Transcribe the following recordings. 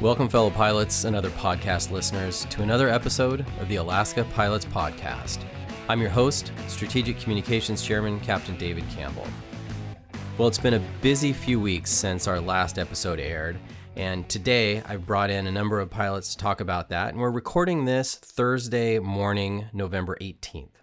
Welcome, fellow pilots and other podcast listeners, to another episode of the Alaska Pilots Podcast. I'm your host, Strategic Communications Chairman Captain David Campbell. Well, it's been a busy few weeks since our last episode aired, and today I've brought in a number of pilots to talk about that, and we're recording this Thursday morning, November 18th.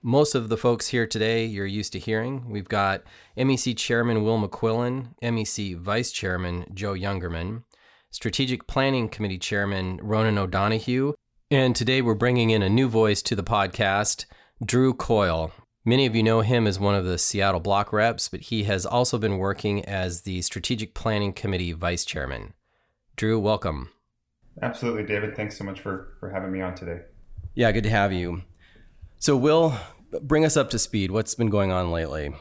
Most of the folks here today you're used to hearing. We've got MEC Chairman Will McQuillan, MEC Vice Chairman Joe Youngerman, Strategic Planning Committee Chairman Ronan O'Donoghue, and today we're bringing in a new voice to the podcast, Drew Coyle. Many of you know him as one of the Seattle block reps, but he has also been working as the Strategic Planning Committee Vice Chairman. Drew, welcome. Absolutely, David. Thanks so much for, for having me on today. Yeah, good to have you. So, Will, bring us up to speed. What's been going on lately?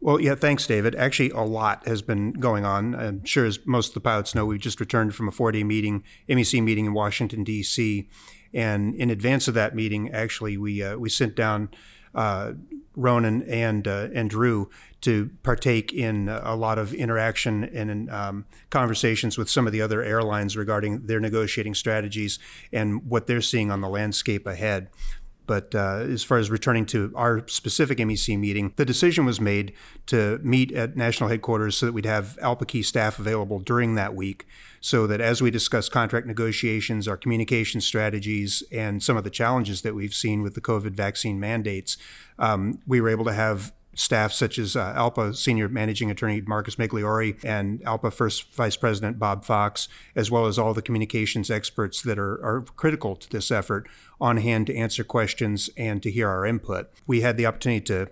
Well, yeah, thanks, David. Actually, a lot has been going on. I'm sure, as most of the pilots know, we just returned from a four day meeting, MEC meeting in Washington, D.C. And in advance of that meeting, actually, we, uh, we sent down uh, Ronan and, uh, and Drew to partake in a lot of interaction and in, um, conversations with some of the other airlines regarding their negotiating strategies and what they're seeing on the landscape ahead. But uh, as far as returning to our specific MEC meeting, the decision was made to meet at national headquarters so that we'd have ALPA staff available during that week, so that as we discuss contract negotiations, our communication strategies, and some of the challenges that we've seen with the COVID vaccine mandates, um, we were able to have staff such as uh, ALPA Senior Managing Attorney Marcus Migliore and ALPA First Vice President Bob Fox, as well as all the communications experts that are, are critical to this effort on hand to answer questions and to hear our input. We had the opportunity to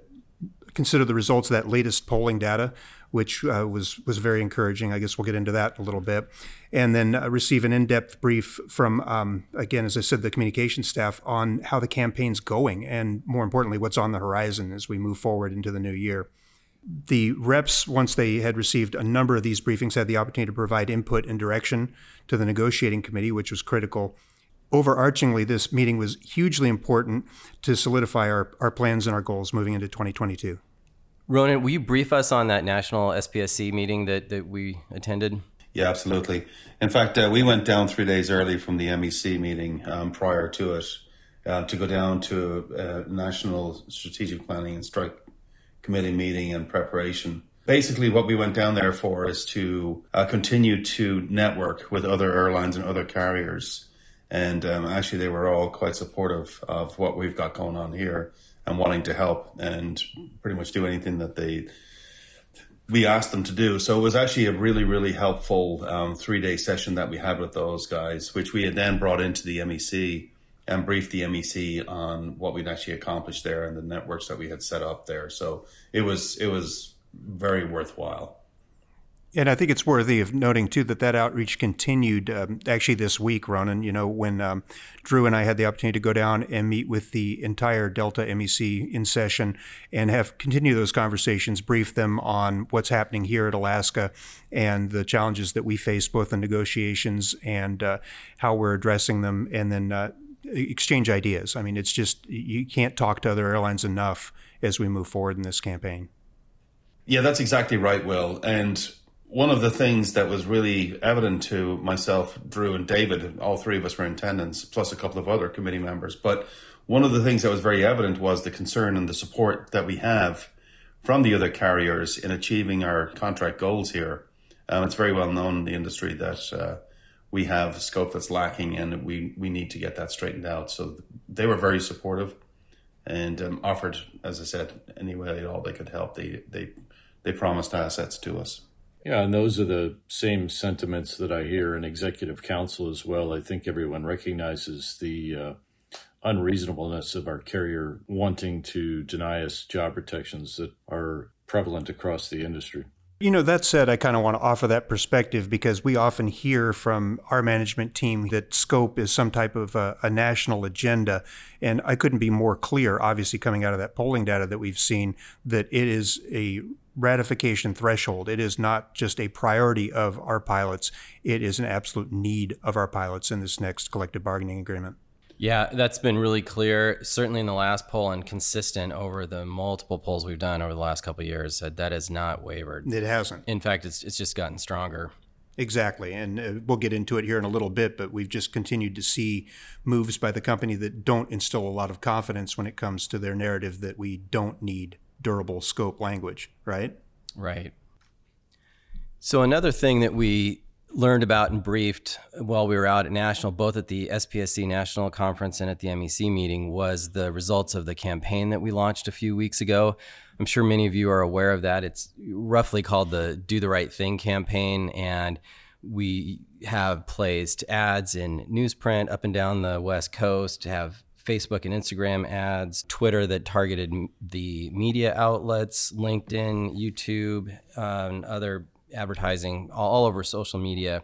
consider the results of that latest polling data, which uh, was was very encouraging. I guess we'll get into that in a little bit, and then uh, receive an in-depth brief from um, again, as I said, the communication staff on how the campaign's going, and more importantly, what's on the horizon as we move forward into the new year. The reps, once they had received a number of these briefings, had the opportunity to provide input and direction to the negotiating committee, which was critical overarchingly, this meeting was hugely important to solidify our, our plans and our goals moving into 2022. Ronan, will you brief us on that national SPSC meeting that, that we attended? Yeah, absolutely. In fact, uh, we went down three days early from the MEC meeting um, prior to it uh, to go down to a national strategic planning and strike committee meeting and preparation. Basically, what we went down there for is to uh, continue to network with other airlines and other carriers. And um, actually, they were all quite supportive of what we've got going on here and wanting to help and pretty much do anything that they we asked them to do. So it was actually a really, really helpful um, three day session that we had with those guys, which we had then brought into the MEC and briefed the MEC on what we'd actually accomplished there and the networks that we had set up there. So it was it was very worthwhile. And I think it's worthy of noting too that that outreach continued um, actually this week, Ronan. You know, when um, Drew and I had the opportunity to go down and meet with the entire Delta MEC in session and have continued those conversations, brief them on what's happening here at Alaska and the challenges that we face both in negotiations and uh, how we're addressing them, and then uh, exchange ideas. I mean, it's just you can't talk to other airlines enough as we move forward in this campaign. Yeah, that's exactly right, Will. And one of the things that was really evident to myself, Drew, and David, all three of us were in attendance, plus a couple of other committee members. But one of the things that was very evident was the concern and the support that we have from the other carriers in achieving our contract goals here. Um, it's very well known in the industry that uh, we have scope that's lacking, and we we need to get that straightened out. So they were very supportive and um, offered, as I said, any way at all they could help. They they they promised assets to us. Yeah, and those are the same sentiments that I hear in executive council as well. I think everyone recognizes the uh, unreasonableness of our carrier wanting to deny us job protections that are prevalent across the industry. You know, that said, I kind of want to offer that perspective because we often hear from our management team that scope is some type of a, a, national agenda. And I couldn't be more clear, obviously, coming out of that polling data that we've seen, that it is a ratification threshold. It is not just a priority of our pilots, it is an absolute need of our pilots in this next collective bargaining agreement. Yeah, that's been really clear, certainly in the last poll and consistent over the multiple polls we've done over the last couple years. That that has not wavered. It hasn't. In fact, it's it's just gotten stronger. Exactly. And uh, we'll get into it here in a little bit, but we've just continued to see moves by the company that don't instill a lot of confidence when it comes to their narrative that we don't need durable scope language, right? Right. So, another thing that we learned about and briefed while we were out at national both at the spsc national conference and at the mec meeting was the results of the campaign that we launched a few weeks ago i'm sure many of you are aware of that it's roughly called the do the right thing campaign and we have placed ads in newsprint up and down the west coast have facebook and instagram ads twitter that targeted the media outlets linkedin youtube uh, and other advertising all over social media.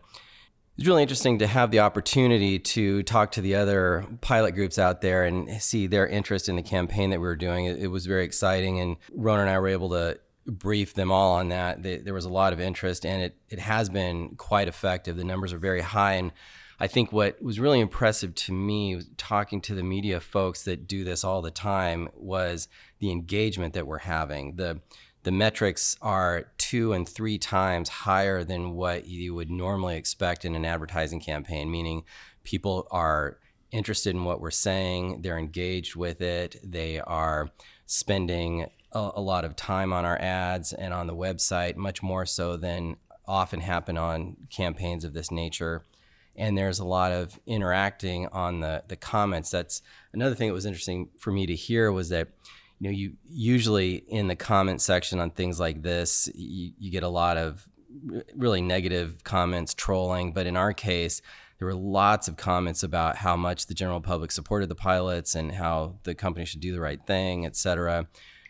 It's really interesting to have the opportunity to talk to the other pilot groups out there and see their interest in the campaign that we were doing. It, was very exciting, and Ron and I were able to brief them all on that. there was a lot of interest, and it, it has been quite effective. The numbers are very high, and I think what was really impressive to me talking to the media folks that do this all the time was the engagement that we're having. The the metrics are two and three times higher than what you would normally expect in an advertising campaign, meaning people are interested in what we're saying, they're engaged with it, they are spending a, a, lot of time on our ads and on the website, much more so than often happen on campaigns of this nature. And there's a lot of interacting on the, the comments. That's another thing that was interesting for me to hear was that you know, you usually in the comment section on things like this, you, you get a lot of really negative comments, trolling. But in our case, there were lots of comments about how much the general public supported the pilots and how the company should do the right thing, et cetera.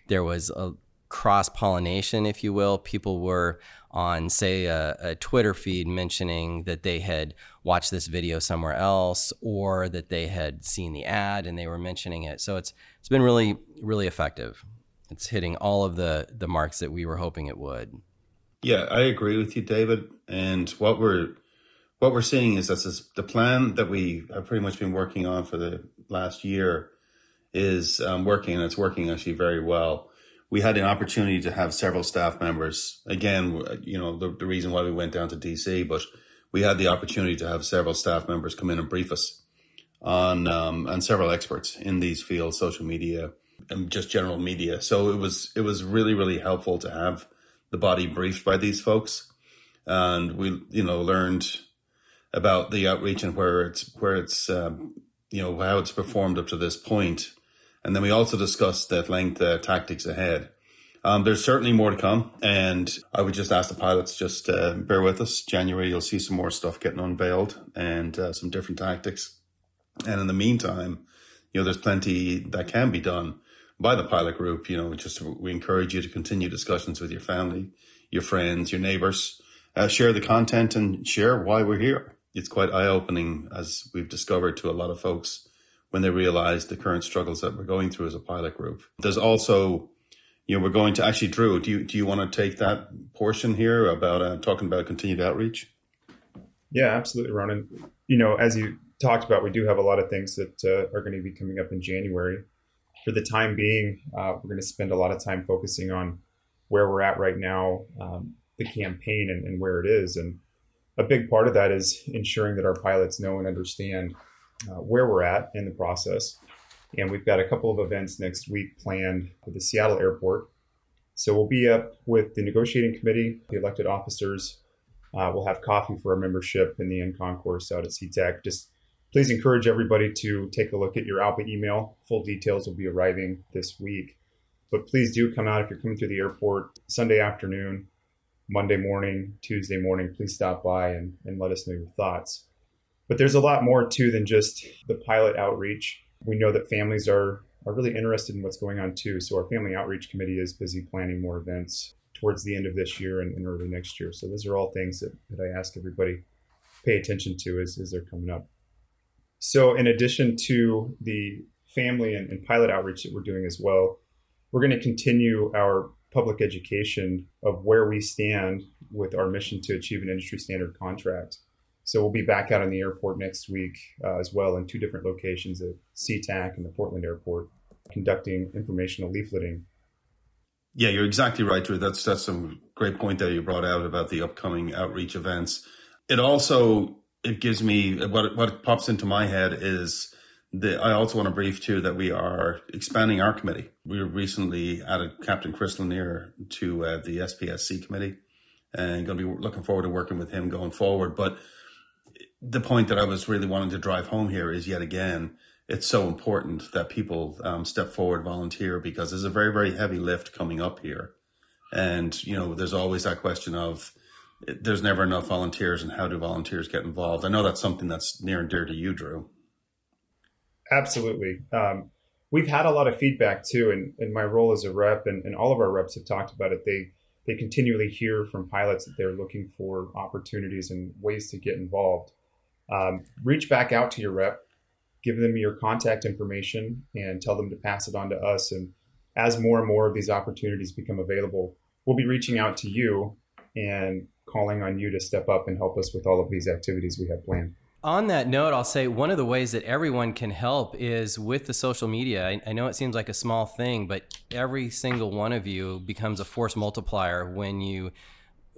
There was a cross pollination, if you will. People were on, say, a, a, Twitter feed mentioning that they had watched this video somewhere else or that they had seen the ad and they were mentioning it. So it's it's been really really effective. It's hitting all of the the marks that we were hoping it would. Yeah, I agree with you, David. And what we're what we're seeing is that this, the plan that we have pretty much been working on for the last year is um, working, and it's working actually very well we had an opportunity to have several staff members. Again, you know, the, the reason why we went down to DC, but we had the opportunity to have several staff members come in and brief us on, um, and several experts in these fields, social media and just general media. So it was, it was really, really helpful to have the body briefed by these folks. And we, you know, learned about the outreach and where it's, where it's, um, you know, how it's performed up to this point and then we also discussed at length the tactics ahead. Um, there's certainly more to come, and I would just ask the pilots just uh, bear with us. January, you'll see some more stuff getting unveiled and uh, some different tactics. And in the meantime, you know, there's plenty that can be done by the pilot group. You know, just we encourage you to continue discussions with your family, your friends, your neighbors. Uh, share the content and share why we're here. It's quite eye opening, as we've discovered to a lot of folks when they realize the current struggles that we're going through as a pilot group. There's also, you know, we're going to actually, Drew, do you, do you want to take that portion here about uh, talking about continued outreach? Yeah, absolutely, Ronan. You know, as you talked about, we do have a lot of things that uh, are going to be coming up in January. For the time being, uh, we're going to spend a lot of time focusing on where we're at right now, um, the campaign, and, and where it is. And a big part of that is ensuring that our pilots know and understand uh, where we're at in the process. And we've got a couple of events next week planned for the Seattle airport. So we'll be up with the negotiating committee, the elected officers. Uh, we'll have coffee for our membership in the end concourse out at SeaTac. Just please encourage everybody to take a look at your ALPA email. Full details will be arriving this week. But please do come out if you're coming through the airport Sunday afternoon, Monday morning, Tuesday morning. Please stop by and, and let us know your thoughts. But there's a lot more too than just the pilot outreach. We know that families are are really interested in what's going on too. So our family outreach committee is busy planning more events towards the end of this year and, and early next year. So those are all things that, that I ask everybody pay attention to as, as they're coming up. So in addition to the family and, and pilot outreach that we're doing as well, we're going to continue our public education of where we stand with our mission to achieve an industry standard contract. So we'll be back out in the airport next week uh, as well in two different locations at SeaTac and the Portland airport, conducting informational leafleting. Yeah, you're exactly right, Drew. That's that's some great point that you brought out about the upcoming outreach events. It also it gives me what what pops into my head is the, I also want to brief too that we are expanding our committee. We recently added Captain Chris Lanier to uh, the SPSC committee, and going to be looking forward to working with him going forward. But the point that I was really wanting to drive home here is yet again, it's so important that people um, step forward, volunteer, because there's a very, very heavy lift coming up here. And, you know, there's always that question of there's never enough volunteers and how do volunteers get involved? I know that's something that's near and dear to you, Drew. Absolutely. Um, we've had a lot of feedback too, and in my role as a rep, and, and all of our reps have talked about it. They they continually hear from pilots that they're looking for opportunities and ways to get involved. Um, reach back out to your rep, give them your contact information, and tell them to pass it on to us. And as more and more of these opportunities become available, we'll be reaching out to you and calling on you to step up and help us with all of these activities we have planned. On that note, I'll say one of the ways that everyone can help is with the social media. I, I, know it seems like a small thing, but every single one of you becomes a force multiplier when you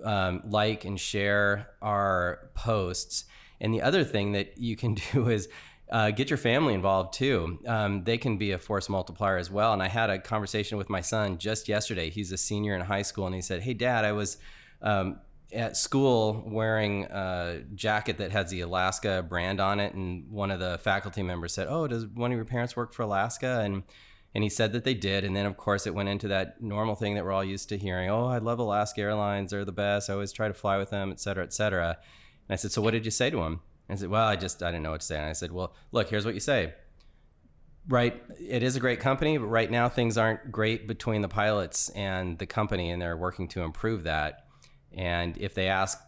um, like and share our posts. And the other thing that you can do is uh, get your family involved too. Um, they can be a force multiplier as well. And I had a conversation with my son just yesterday. He's a senior in high school, and he said, "Hey, Dad, I was." Um, at school wearing a jacket that has the Alaska brand on it, and one of the faculty members said, "Oh, does one of your parents work for Alaska?" and and he said that they did, and then of course it went into that normal thing that we're all used to hearing. Oh, I love Alaska Airlines; they're the best. I always try to fly with them, et cetera, et cetera. And I said, "So what did you say to him?" And I said, "Well, I just I didn't know what to say." And I said, "Well, look, here's what you say." Right, it is a great company, but right now things aren't great between the pilots and the company, and they're working to improve that and if they ask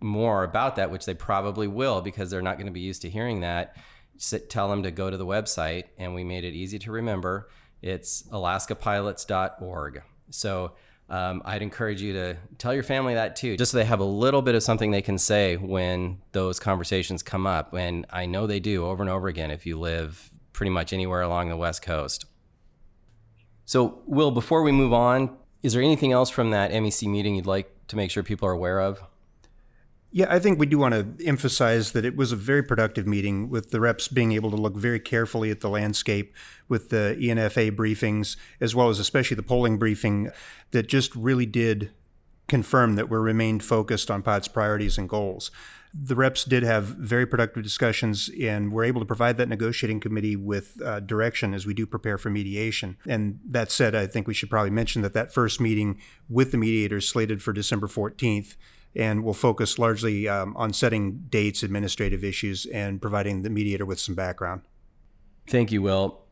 more about that, which they probably will because they're not going to be used to hearing that, sit, tell them to go to the website. And we made it easy to remember. It's alaskapilots.org. So um, I'd encourage you to tell your family that too, just so they have a little bit of something they can say when those conversations come up. And I know they do over and over again if you live pretty much anywhere along the West Coast. So, Will, before we move on, is there anything else from that MEC meeting you'd like to make sure people are aware of? Yeah, I think we do want to emphasize that it was a very productive meeting with the reps being able to look very carefully at the landscape with the ENFA briefings, as well as especially the polling briefing that just really did confirm that we remained focused on POTS priorities and goals. The reps did have very productive discussions and were able to provide that negotiating committee with uh, direction as we do prepare for mediation. And that said, I think we should probably mention that that first meeting with the mediators slated for December 14th and we'll focus largely um, on setting dates, administrative issues, and providing the mediator with some background. Thank you, Will.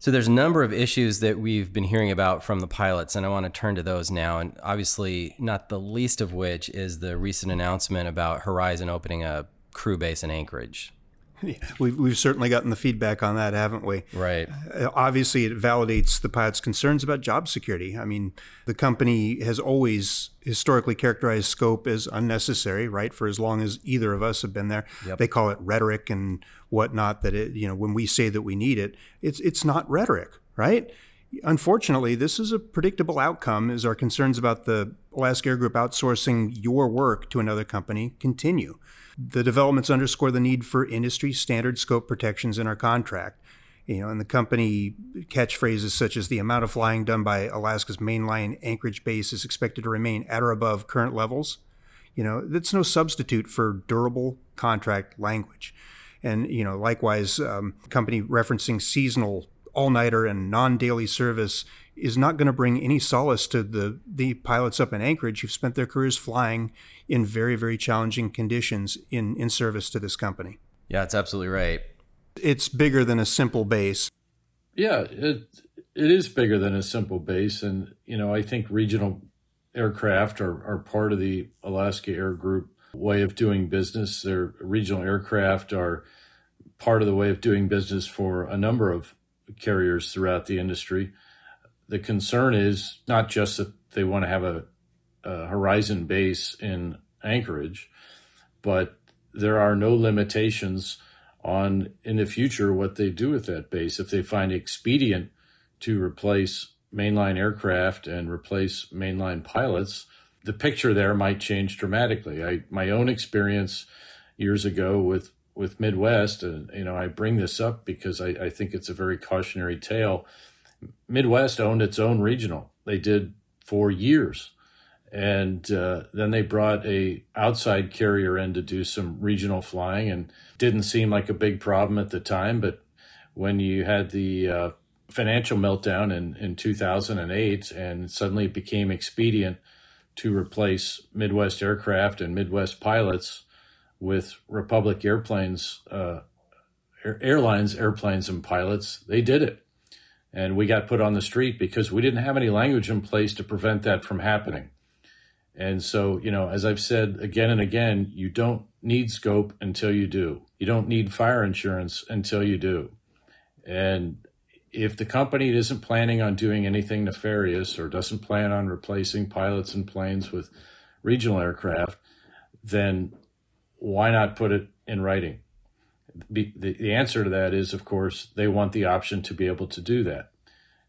So there's a number of issues that we've been hearing about from the pilots, and I want to turn to those now. And obviously, not the least of which is the recent announcement about Horizon opening a crew base in Anchorage. We've, we've certainly gotten the feedback on that, haven't we? Right. Uh, obviously, it validates the pilot's concerns about job security. I mean, the company has always historically characterized scope as unnecessary, right? For as long as either of us have been there, yep. they call it rhetoric and whatnot. That it, you know, when we say that we need it, it's it's not rhetoric, right? Unfortunately, this is a predictable outcome as our concerns about the Alaska Air Group outsourcing your work to another company continue. The developments underscore the need for industry standard scope protections in our contract. You know, and the company catchphrases such as the amount of flying done by Alaska's mainline Anchorage base is expected to remain at or above current levels. You know, that's no substitute for durable contract language. And, you know, likewise, um, company referencing seasonal all nighter and non daily service is not going to bring any solace to the, the pilots up in Anchorage who've spent their careers flying in very, very challenging conditions in, in service to this company. Yeah, it's absolutely right. It's bigger than a simple base. Yeah, it, it is bigger than a simple base. And, you know, I think regional aircraft are, are part of the Alaska Air Group way of doing business. Their regional aircraft are part of the way of doing business for a number of carriers throughout the industry. The concern is not just that they want to have a, a Horizon base in Anchorage, but there are no limitations on in the future what they do with that base. If they find expedient to replace mainline aircraft and replace mainline pilots, the picture there might change dramatically. I my own experience years ago with with Midwest, and you know, I bring this up because I, I think it's a very cautionary tale. Midwest owned its own regional. They did for years, and uh, then they brought a outside carrier in to do some regional flying, and didn't seem like a big problem at the time. But when you had the uh, financial meltdown in in 2008, and suddenly it became expedient to replace Midwest aircraft and Midwest pilots with Republic airplanes, uh, airlines, airplanes, and pilots. They did it. And we got put on the street because we didn't have any language in place to prevent that from happening. And so, you know, as I've said again and again, you don't need scope until you do. You don't need fire insurance until you do. And if the company isn't planning on doing anything nefarious or doesn't plan on replacing pilots and planes with regional aircraft, then why not put it in writing? The, the answer to that is, of course, they want the option to be able to do that.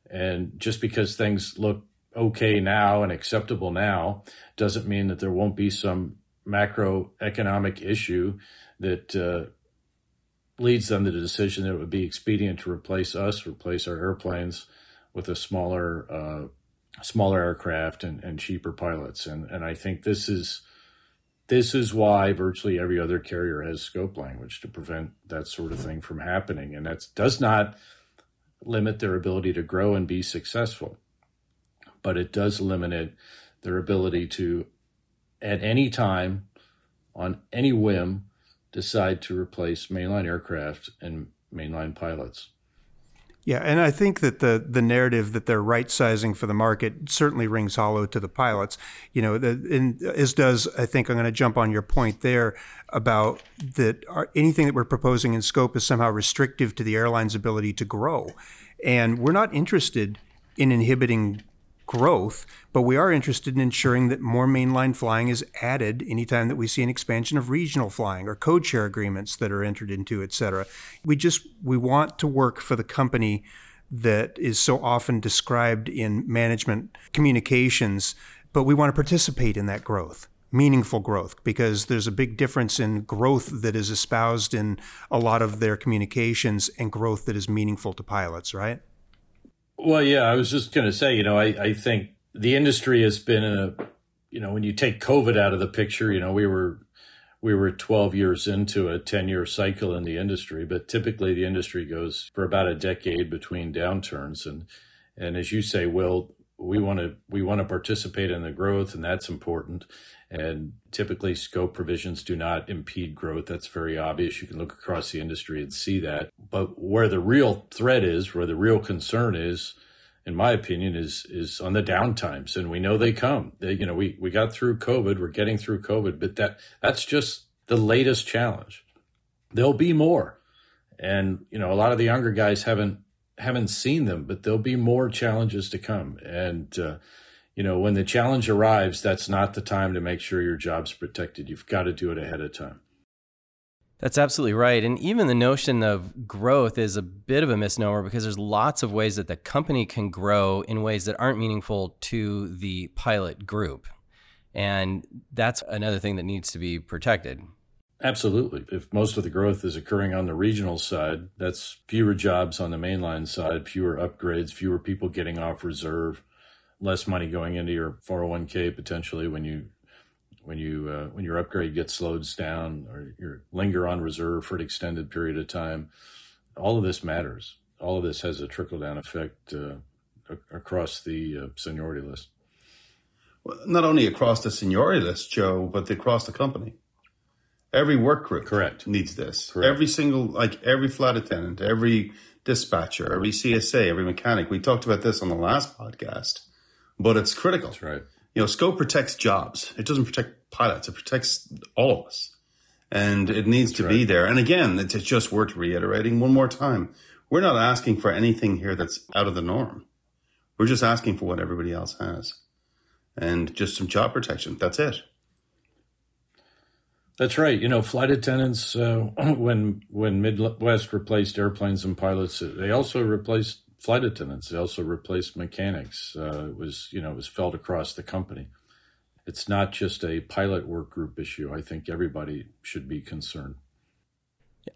And just because things look okay now and acceptable now doesn't mean that there won't be some macroeconomic issue that uh, leads them to the decision that it would be expedient to replace us, replace our airplanes with a smaller uh, smaller aircraft and, and cheaper pilots. And and I think this is this is why virtually every other carrier has scope language to prevent that sort of thing from happening. And that does not limit their ability to grow and be successful, but it does limit their ability to, at any time, on any whim, decide to replace mainline aircraft and mainline pilots. Yeah, and I think that the the narrative that they're right sizing for the market certainly rings hollow to the pilots. You know, the, and as does I think I'm going to jump on your point there about that anything that we're proposing in scope is somehow restrictive to the airline's ability to grow, and we're not interested in inhibiting growth, but we are interested in ensuring that more mainline flying is added anytime that we see an expansion of regional flying or code share agreements that are entered into, et cetera. We just we want to work for the company that is so often described in management communications, but we want to participate in that growth meaningful growth because there's a big difference in growth that is espoused in a lot of their communications and growth that is meaningful to pilots, right? Well, yeah, I was just going to say, you know, I, I think the industry has been in a, you know, when you take COVID out of the picture, you know, we were we were 12 years into a 10 year cycle in the industry, but typically the industry goes for about a decade between downturns. And, and as you say, Will, we want to, we want to participate in the growth and that's important. And typically, scope provisions do not impede growth. That's very obvious. You can look across the industry and see that. But where the real threat is, where the real concern is, in my opinion, is is on the downtimes, and we know they come. They, you know, we we got through COVID. We're getting through COVID, but that that's just the latest challenge. There'll be more, and you know, a lot of the younger guys haven't haven't seen them, but there'll be more challenges to come, and. Uh, you know, when the challenge arrives, that's not the time to make sure your job's protected. You've got to do it ahead of time. That's absolutely right. And even the notion of growth is a bit of a misnomer because there's lots of ways that the company can grow in ways that aren't meaningful to the pilot group. And that's another thing that needs to be protected. Absolutely. If most of the growth is occurring on the regional side, that's fewer jobs on the mainline side, fewer upgrades, fewer people getting off reserve, less money going into your 401k potentially when you when you uh, when your upgrade gets slowed down or you linger on reserve for an extended period of time. All of this matters. All of this has a trickle down effect uh, across the uh, seniority list. Well, not only across the seniority list, Joe, but across the company. Every work group correct needs this. Correct. Every single like every flight attendant, every dispatcher, every CSA, every mechanic. We talked about this on the last podcast but it's critical. That's right. You know, scope protects jobs. It doesn't protect pilots. It protects all of us, and it needs That's to right. be there. And again, it's just worth reiterating one more time. We're not asking for anything here that's out of the norm. We're just asking for what everybody else has, and just some job protection. That's it. That's right. You know, flight attendants, uh, when when Midwest replaced airplanes and pilots, they also replaced flight attendants. They also replaced mechanics. Uh, it was, you know, it was felt across the company. it's not just a pilot work group issue. I think everybody should be concerned.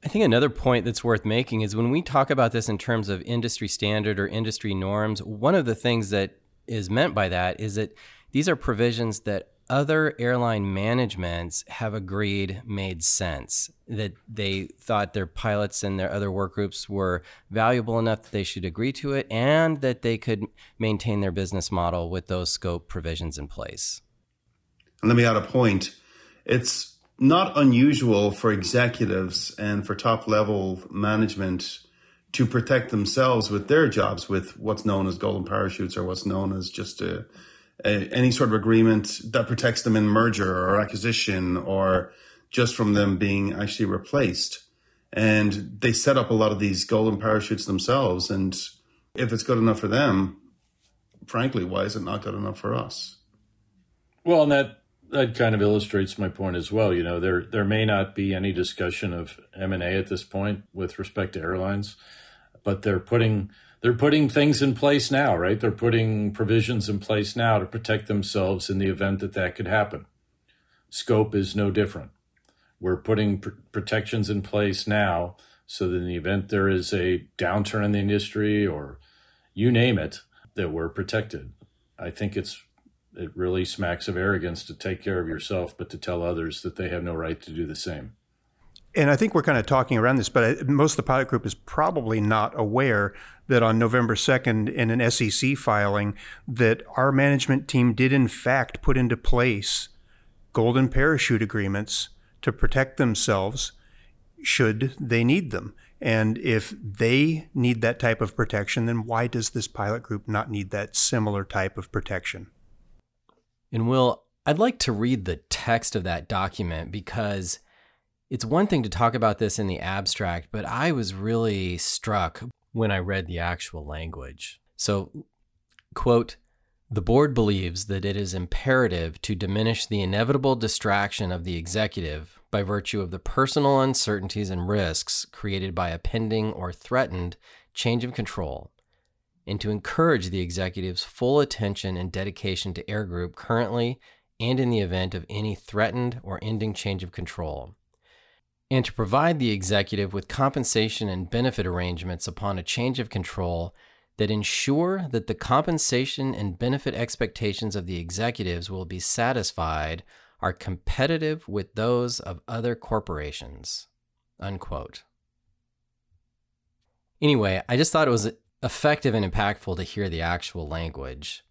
I think another point that's worth making is when we talk about this in terms of industry standard or industry norms, one of the things that is meant by that is that these are provisions that other airline managements have agreed made sense, that they thought their pilots and their other work groups were valuable enough that they should agree to it, and that they could maintain their business model with those scope provisions in place. Let me add a point. It's not unusual for executives and for top level management to protect themselves with their jobs with what's known as golden parachutes or what's known as just a a, any sort of agreement that protects them in merger or acquisition or just from them being actually replaced. And they set up a lot of these golden parachutes themselves. And if it's good enough for them, frankly, why is it not good enough for us? Well, and that that kind of illustrates my point as well. You know, there there may not be any discussion of M and A at this point with respect to airlines, but they're putting they're putting things in place now, right? They're putting provisions in place now to protect themselves in the event that that could happen. Scope is no different. We're putting pr- protections in place now so that in the event there is a downturn in the industry or you name it, that we're protected. I think it's it really smacks of arrogance to take care of yourself, but to tell others that they have no right to do the same. And I think we're kind of talking around this, but most of the pilot group is probably not aware that on November 2nd in an SEC filing that our management team did in fact put into place golden parachute agreements to protect themselves should they need them. And if they need that type of protection, then why does this pilot group not need that similar type of protection? And Will, I'd like to read the text of that document because it's one thing to talk about this in the abstract, but I was really struck when I read the actual language. So, quote, the board believes that it is imperative to diminish the inevitable distraction of the executive by virtue of the personal uncertainties and risks created by a pending or threatened change of control, and to encourage the executive's full attention and dedication to Air Group currently and in the event of any threatened or ending change of control and to provide the executive with compensation and benefit arrangements upon a change of control that ensure that the compensation and benefit expectations of the executives will be satisfied are competitive with those of other corporations. Unquote. Anyway, I just thought it was effective and impactful to hear the actual language.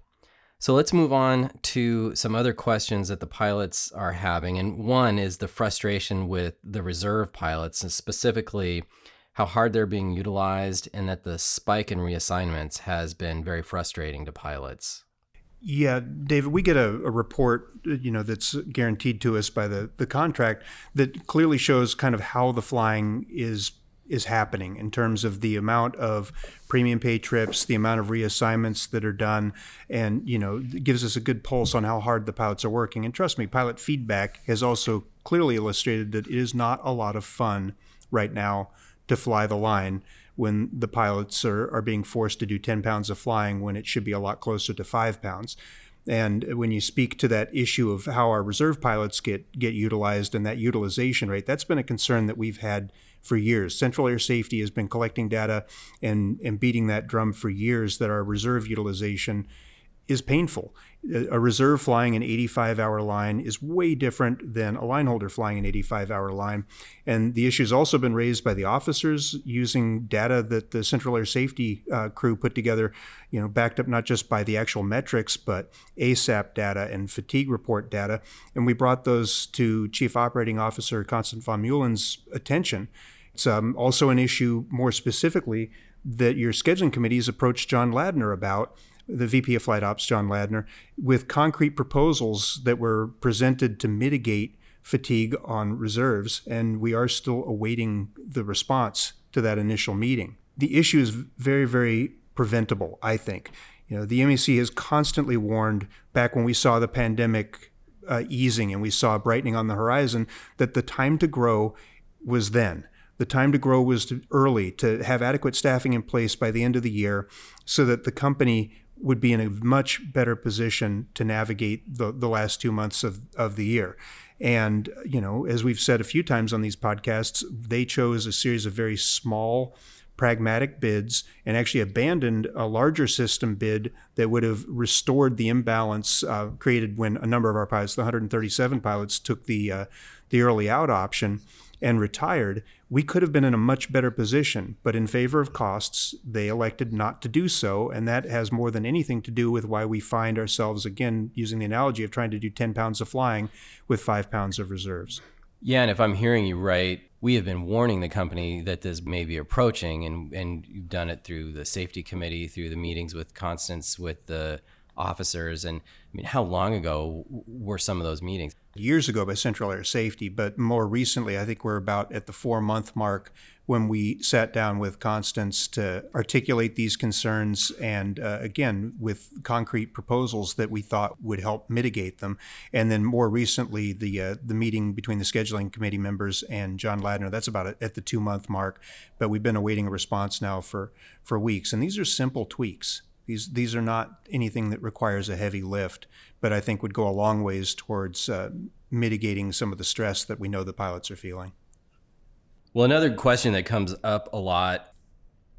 So let's move on to some other questions that the pilots are having. And one is the frustration with the reserve pilots, and specifically how hard they're being utilized, and that the spike in reassignments has been very frustrating to pilots. Yeah, David, we get a, a, report, uh, you know, that's guaranteed to us by the, the contract that clearly shows kind of how the flying is is happening in terms of the amount of premium pay trips, the amount of reassignments that are done, and you know gives us a good pulse on how hard the pilots are working. And trust me, pilot feedback has also clearly illustrated that it is not a lot of fun right now to fly the line when the pilots are, are being forced to do 10 pounds of flying when it should be a lot closer to five pounds. And when you speak to that issue of how our reserve pilots get get utilized and that utilization rate, that's been a concern that we've had for years. Central Air Safety has been collecting data and, and beating that drum for years that our reserve utilization is painful. A reserve flying an 85 hour line is way different than a line holder flying an 85 hour line. And the issue has also been raised by the officers using data that the Central Air Safety uh, crew put together, you know, backed up not just by the actual metrics, but ASAP data and fatigue report data. And we brought those to Chief Operating Officer Constance von Muehlen's attention. It's um, also an issue more specifically that your scheduling committee has approached John Ladner about, the VP of Flight Ops, John Ladner, with concrete proposals that were presented to mitigate fatigue on reserves, and we are still awaiting the response to that initial meeting. The issue is very, very preventable, I think. You know, the MEC has constantly warned back when we saw the pandemic uh, easing and we saw brightening on the horizon that the time to grow was then. The time to grow was to early, to have adequate staffing in place by the end of the year so that the company would be in a much better position to navigate the, the last two months of, of the year. And, you know, as we've said a few times on these podcasts, they chose a series of very small, pragmatic bids and actually abandoned a larger system bid that would have restored the imbalance uh, created when a number of our pilots, the 137 pilots, took the uh, the early out option and retired, we could have been in a much better position. But in favor of costs, they elected not to do so. And that has more than anything to do with why we find ourselves, again, using the analogy of trying to do 10 pounds of flying with five pounds of reserves. Yeah, and if I'm hearing you right, we have been warning the company that this may be approaching, and, and you've done it through the safety committee, through the meetings with Constance, with the officers. And I mean, how long ago were some of those meetings? Years ago by Central Air Safety, but more recently, I think we're about at the four month mark when we sat down with Constance to articulate these concerns and uh, again with concrete proposals that we thought would help mitigate them. And then more recently, the uh, the meeting between the scheduling committee members and John Ladner. That's about at the two month mark, but we've been awaiting a response now for for weeks. And these are simple tweaks. These these are not anything that requires a heavy lift, but I think would go a long ways towards uh, mitigating some of the stress that we know the pilots are feeling. Well, another question that comes up a lot,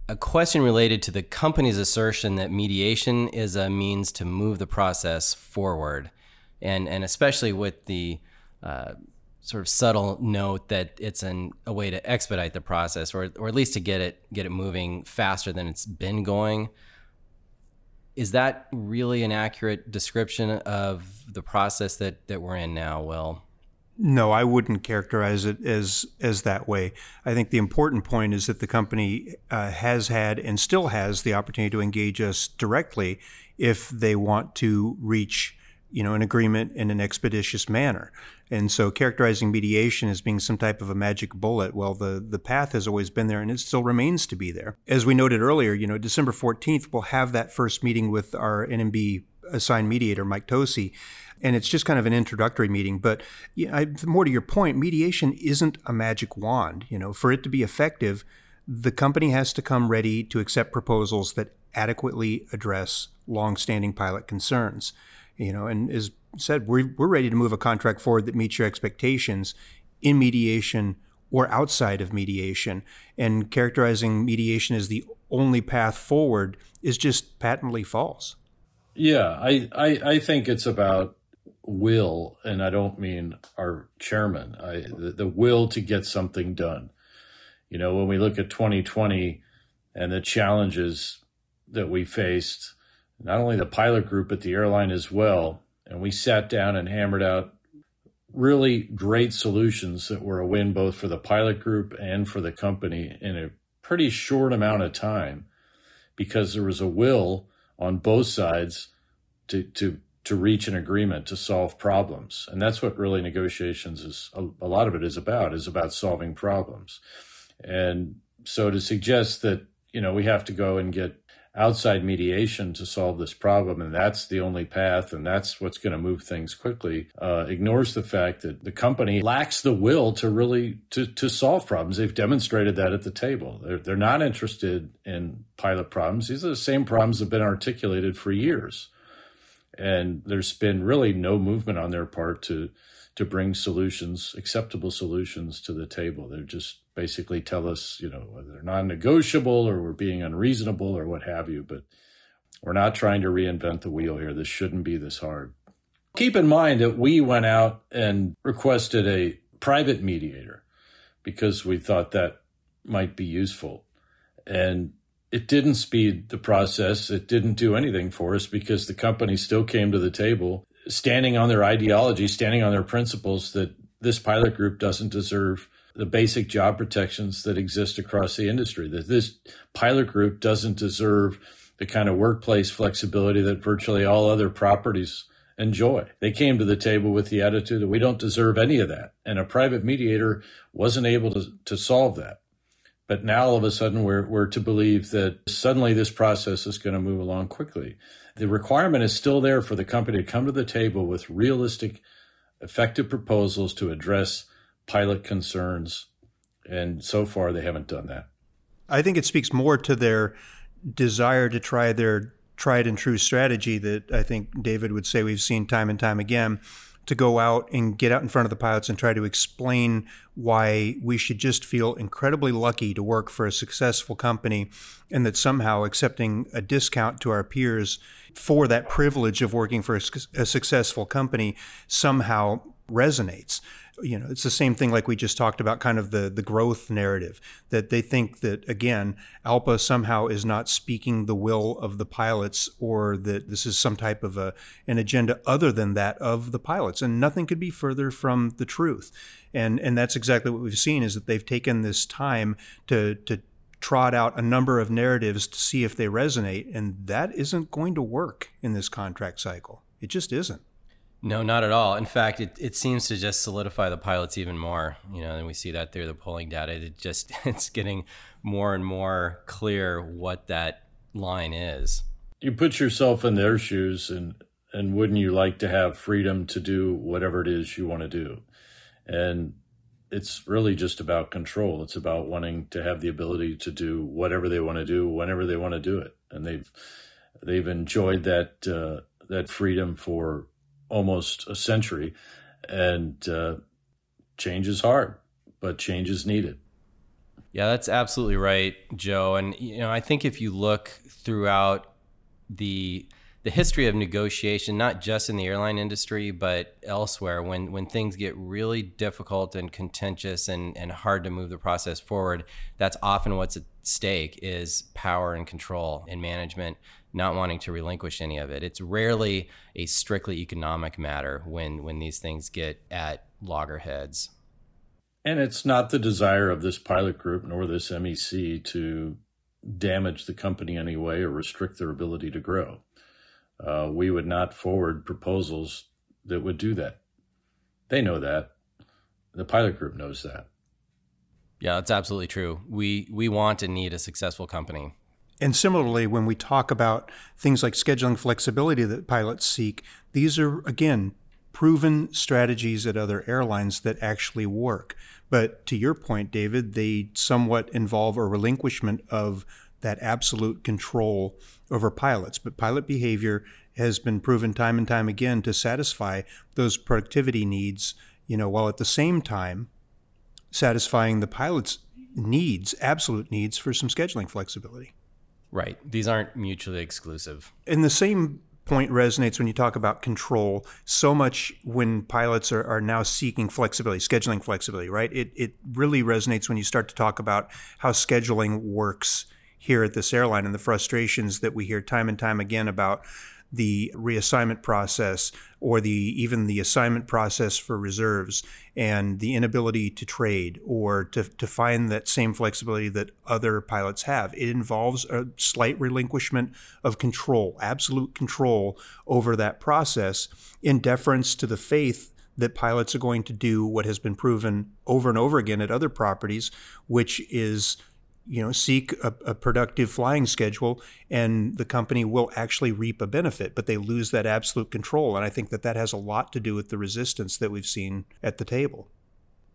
a question related to the company's assertion that mediation is a means to move the process forward, and and especially with the uh, sort of subtle note that it's an, a way to expedite the process, or or at least to get it get it moving faster than it's been going is that really an accurate description of the process that, that we're in now, Will? No, I wouldn't characterize it as as that way. I think the important point is that the company uh, has had and still has the opportunity to engage us directly if they want to reach you know, an agreement in an expeditious manner. And so characterizing mediation as being some type of a magic bullet, well, the, the path has always been there and it still remains to be there. As we noted earlier, you know, December 14th, we'll have that first meeting with our NMB assigned mediator, Mike Tosi. And it's just kind of an introductory meeting. But you know, more to your point, mediation isn't a magic wand. You know, for it to be effective, the company has to come ready to accept proposals that adequately address longstanding pilot concerns you know, and as said, we're, we're ready to move a contract forward that meets your expectations in mediation or outside of mediation. And characterizing mediation as the only path forward is just patently false. Yeah, I, I, I think it's about will, and I don't mean our chairman, I, the, the will to get something done. You know, when we look at 2020 and the challenges that we faced, not only the pilot group, but the airline as well. And we sat down and hammered out really great solutions that were a win both for the pilot group and for the company in a pretty short amount of time because there was a will on both sides to, to, to reach an agreement to solve problems. And that's what really negotiations is a, a lot of it is about, is about solving problems. And so to suggest that, you know, we have to go and get outside mediation to solve this problem, and that's the only path, and that's what's going to move things quickly, uh, ignores the fact that the company lacks the will to really to, to solve problems. They've demonstrated that at the table. They're, they're not interested in pilot problems. These are the same problems that have been articulated for years. And there's been really no movement on their part to to bring solutions, acceptable solutions to the table. They're just basically tell us, you know, they're non-negotiable or we're being unreasonable or what have you. But we're not trying to reinvent the wheel here. This shouldn't be this hard. Keep in mind that we went out and requested a private mediator because we thought that might be useful. And it didn't speed the process. It didn't do anything for us because the company still came to the table standing on their ideology, standing on their principles that this pilot group doesn't deserve the basic job protections that exist across the industry. That this pilot group doesn't deserve the kind of workplace flexibility that virtually all other properties enjoy. They came to the table with the attitude that we don't deserve any of that. And a private mediator wasn't able to, to solve that. But now all of a sudden we're, we're to believe that suddenly this process is going to move along quickly. The requirement is still there for the company to come to the table with realistic, effective proposals to address pilot concerns. And so far, they haven't done that. I think it speaks more to their desire to try their tried and true strategy that I think David would say we've seen time and time again to go out and get out in front of the pilots and try to explain why we should just feel incredibly lucky to work for a successful company and that somehow accepting a discount to our peers for that privilege of working for a, a successful company somehow resonates you know, it's the same thing like we just talked about, kind of the the growth narrative that they think that again, ALPA somehow is not speaking the will of the pilots, or that this is some type of a an agenda other than that of the pilots, and nothing could be further from the truth. And and that's exactly what we've seen is that they've taken this time to to trot out a number of narratives to see if they resonate, and that isn't going to work in this contract cycle. It just isn't. No, not at all. In fact, it, it seems to just solidify the pilots even more. You know, and we see that through the polling data. It just it's getting more and more clear what that line is. You put yourself in their shoes, and and wouldn't you like to have freedom to do whatever it is you want to do? And it's really just about control. It's about wanting to have the ability to do whatever they want to do whenever they want to do it, and they've they've enjoyed that uh, that freedom for almost a century, and uh, change is hard, but change is needed. Yeah, that's absolutely right, Joe. And you know, I think if you look throughout the the history of negotiation, not just in the airline industry, but elsewhere, when when things get really difficult and contentious and, and hard to move the process forward, that's often what's at stake is power and control and management not wanting to relinquish any of it. It's rarely a strictly economic matter when when these things get at loggerheads. And it's not the desire of this pilot group nor this MEC to damage the company anyway or restrict their ability to grow. Uh, we would not forward proposals that would do that. They know that. The pilot group knows that. Yeah, that's absolutely true. We we want and need a successful company. And similarly, when we talk about things like scheduling flexibility that pilots seek, these are, again, proven strategies at other airlines that actually work. But to your point, David, they somewhat involve a relinquishment of that absolute control over pilots. But pilot behavior has been proven time and time again to satisfy those productivity needs, you know, while at the same time satisfying the pilot's needs, absolute needs for some scheduling flexibility. Right. These aren't mutually exclusive. And the same point resonates when you talk about control so much when pilots are, are now seeking flexibility, scheduling flexibility, right? It, it really resonates when you start to talk about how scheduling works here at this airline and the frustrations that we hear time and time again about the reassignment process or the even the assignment process for reserves and the inability to trade or to, to find that same flexibility that other pilots have. It involves a slight relinquishment of control, absolute control over that process in deference to the faith that pilots are going to do what has been proven over and over again at other properties, which is you know seek a, a, productive flying schedule and the company will actually reap a benefit but they lose that absolute control. And i think that that has a lot to do with the resistance that we've seen at the table.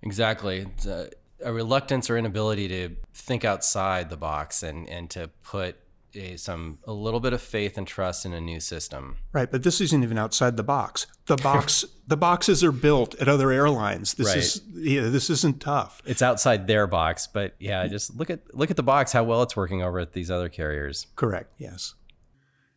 Exactly. A, a reluctance or inability to think outside the box and and to put a, some a little bit of faith and trust in a new system. Right, but this isn't even outside the box. The box the boxes are built at other airlines. This right. is yeah, this isn't tough. It's outside their box, but yeah, just look at look at the box how well it's working over at these other carriers. Correct. Yes.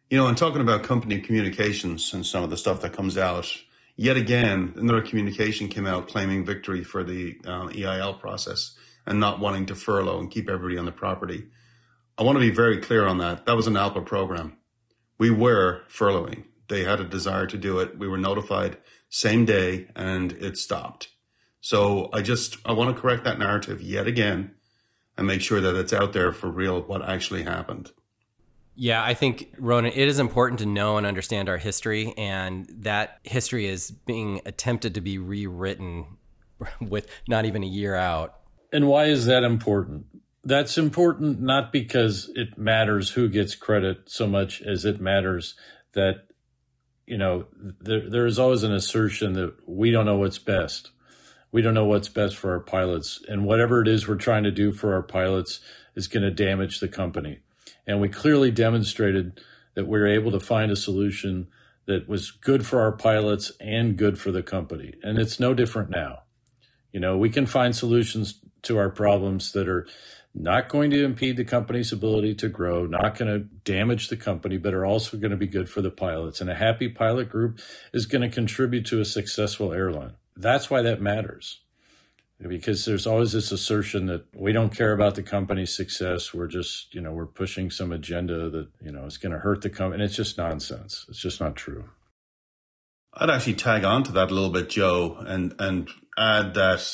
You know, and talking about company communications and some of the stuff that comes out, yet again, another communication came out claiming victory for the uh, EIL process and not wanting to furlough and keep everybody on the property. I want to be very clear on that. That was an ALPA program. We were furloughing. They had a desire to do it. We were notified same day and it stopped. So I just, I want to correct that narrative yet again and make sure that it's out there for real what actually happened. Yeah, I think, Ronan, it is important to know and understand our history, and that history is being attempted to be rewritten with not even a year out. And why is that important? That's important not because it matters who gets credit so much as it matters that you know there there is always an assertion that we don't know what's best we don't know what's best for our pilots and whatever it is we're trying to do for our pilots is going to damage the company and we clearly demonstrated that we were able to find a solution that was good for our pilots and good for the company. And it's no different now. You know, we can find solutions to our problems that are not going to impede the company's ability to grow, not going to damage the company, but are also going to be good for the pilots. And a happy pilot group is going to contribute to a successful airline. That's why that matters. Because there's always this assertion that we don't care about the company's success. We're just, you know, we're pushing some agenda that, you know, is going to hurt the company. And it's just nonsense. It's just not true. I'd actually tag on to that a little bit, Joe, and, and add that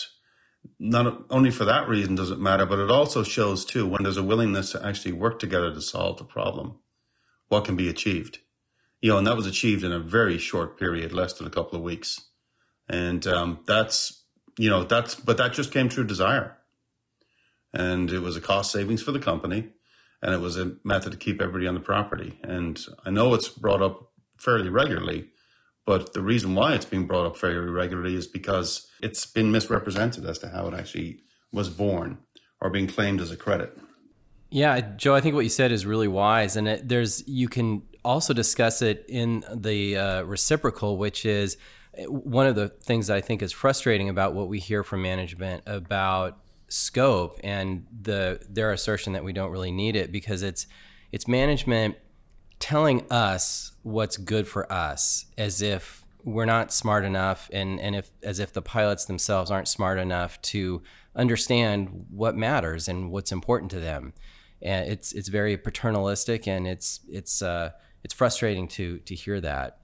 not only for that reason does it matter, but it also shows too when there's a willingness to actually work together to solve the problem, what can be achieved. You know, and that was achieved in a very short period, less than a couple of weeks. And um, that's, you know, that's, but that just came through desire. And it was a cost savings for the company and it was a method to keep everybody on the property. And I know it's brought up fairly regularly, but the reason why it's being brought up very regularly is because it's been misrepresented as to how it actually was born or being claimed as a credit. Yeah, Joe, I think what you said is really wise, and it, there's you can also discuss it in the uh, reciprocal, which is uh, one of the things that I think is frustrating about what we hear from management about scope and the their assertion that we don't really need it because it's it's management telling us what's good for us as if we're not smart enough and, and if as if the pilots themselves aren't smart enough to understand what matters and what's important to them. And it's it's very paternalistic and it's it's uh, it's frustrating to to hear that.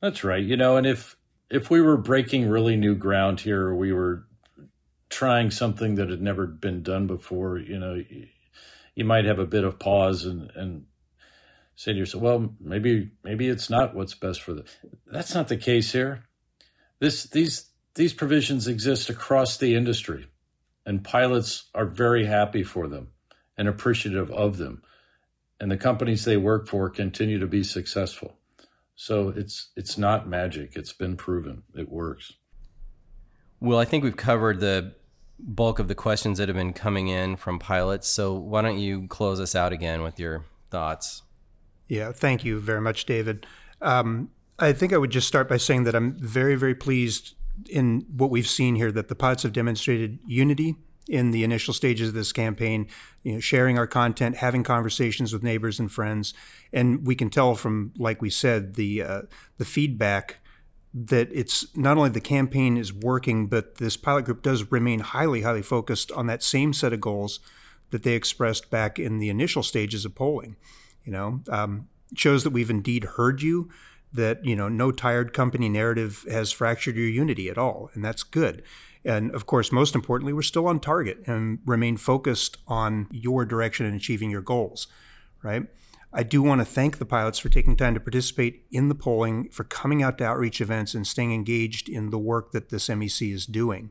That's right. You know, and if if we were breaking really new ground here, we were trying something that had never been done before, you know, you might have a bit of pause and, and say to yourself, well, maybe maybe it's not what's best for the. That's not the case here. This these these provisions exist across the industry, and pilots are very happy for them and appreciative of them, and the companies they work for continue to be successful. So it's it's not magic. It's been proven. It works. Well, I think we've covered the bulk of the questions that have been coming in from pilots. So why don't you close us out again with your thoughts? Yeah, thank you very much, David. Um, I think I would just start by saying that I'm very, very pleased in what we've seen here that the pilots have demonstrated unity in the initial stages of this campaign, you know, sharing our content, having conversations with neighbors and friends, and we can tell from, like we said, the uh, the feedback that it's not only the campaign is working, but this pilot group does remain highly, highly focused on that same set of goals that they expressed back in the initial stages of polling. You know, um, shows that we've indeed heard you. That you know, no tired company narrative has fractured your unity at all, and that's good. And of course, most importantly, we're still on target and remain focused on your direction and achieving your goals. Right. I do want to thank the pilots for taking time to participate in the polling, for coming out to outreach events and staying engaged in the work that this MEC is doing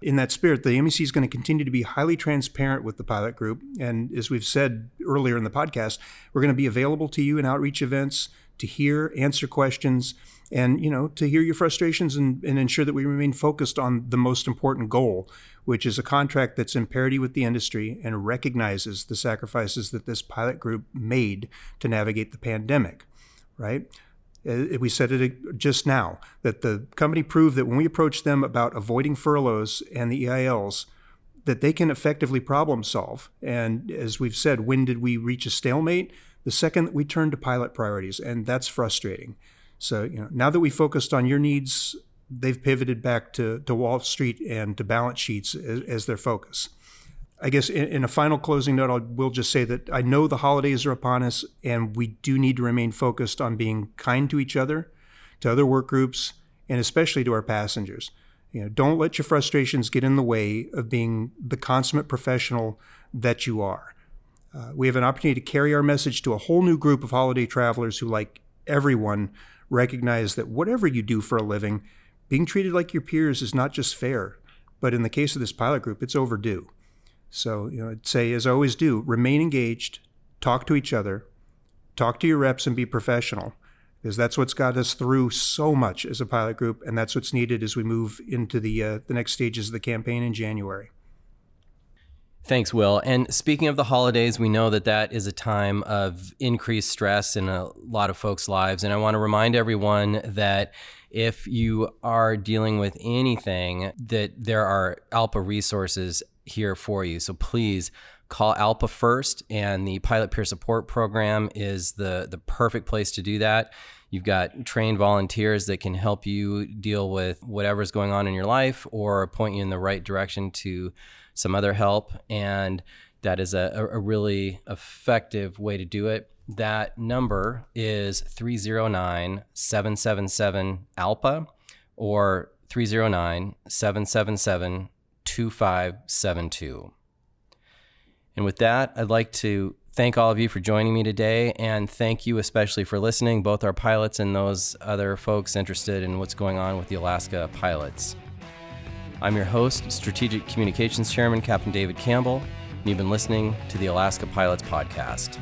in that spirit, the MEC is going to continue to be highly transparent with the pilot group. And as we've said earlier in the podcast, we're going to be available to you in outreach events to hear, answer questions, and you know to hear your frustrations and, and ensure that we remain focused on the most important goal, which is a contract that's in parity with the industry and recognizes the sacrifices that this pilot group made to navigate the pandemic. Right? Uh, we said it just now that the company proved that when we approached them about avoiding furloughs and the EILs, that they can effectively problem solve. And as we've said, when did we reach a stalemate? The second that we turned to pilot priorities, and that's frustrating. So you know, now that we focused on your needs, they've pivoted back to, to Wall Street and to balance sheets as, as their focus. I guess in, in, a final closing note, I will just say that I know the holidays are upon us, and we do need to remain focused on being kind to each other, to other work groups, and especially to our passengers. You know, don't let your frustrations get in the way of being the consummate professional that you are. Uh, we have an opportunity to carry our message to a whole new group of holiday travelers who, like everyone, recognize that whatever you do for a living, being treated like your peers is not just fair, but in the case of this pilot group, it's overdue. So, you know, I'd say, as I always do, remain engaged, talk to each other, talk to your reps, and be professional, because that's what's got us through so much as a pilot group, and that's what's needed as we move into the uh, the next stages of the campaign in January. Thanks, Will. And speaking of the holidays, we know that that is a time of increased stress in a lot of folks' lives. And I want to remind everyone that if you are dealing with anything, that there are ALPA resources here for you. So please call ALPA first, and the Pilot Peer Support Program is the, the perfect place to do that. You've got trained volunteers that can help you deal with whatever's going on in your life or point you in the right direction to some other help. And that is a, a really effective way to do it. That number is 309 777 ALPA or 309 777 2572. And with that, I'd like to thank all of you for joining me today and thank you especially for listening, both our pilots and those other folks interested in what's going on with the Alaska pilots. I'm your host, Strategic Communications Chairman Captain David Campbell, and you've been listening to the Alaska Pilots Podcast.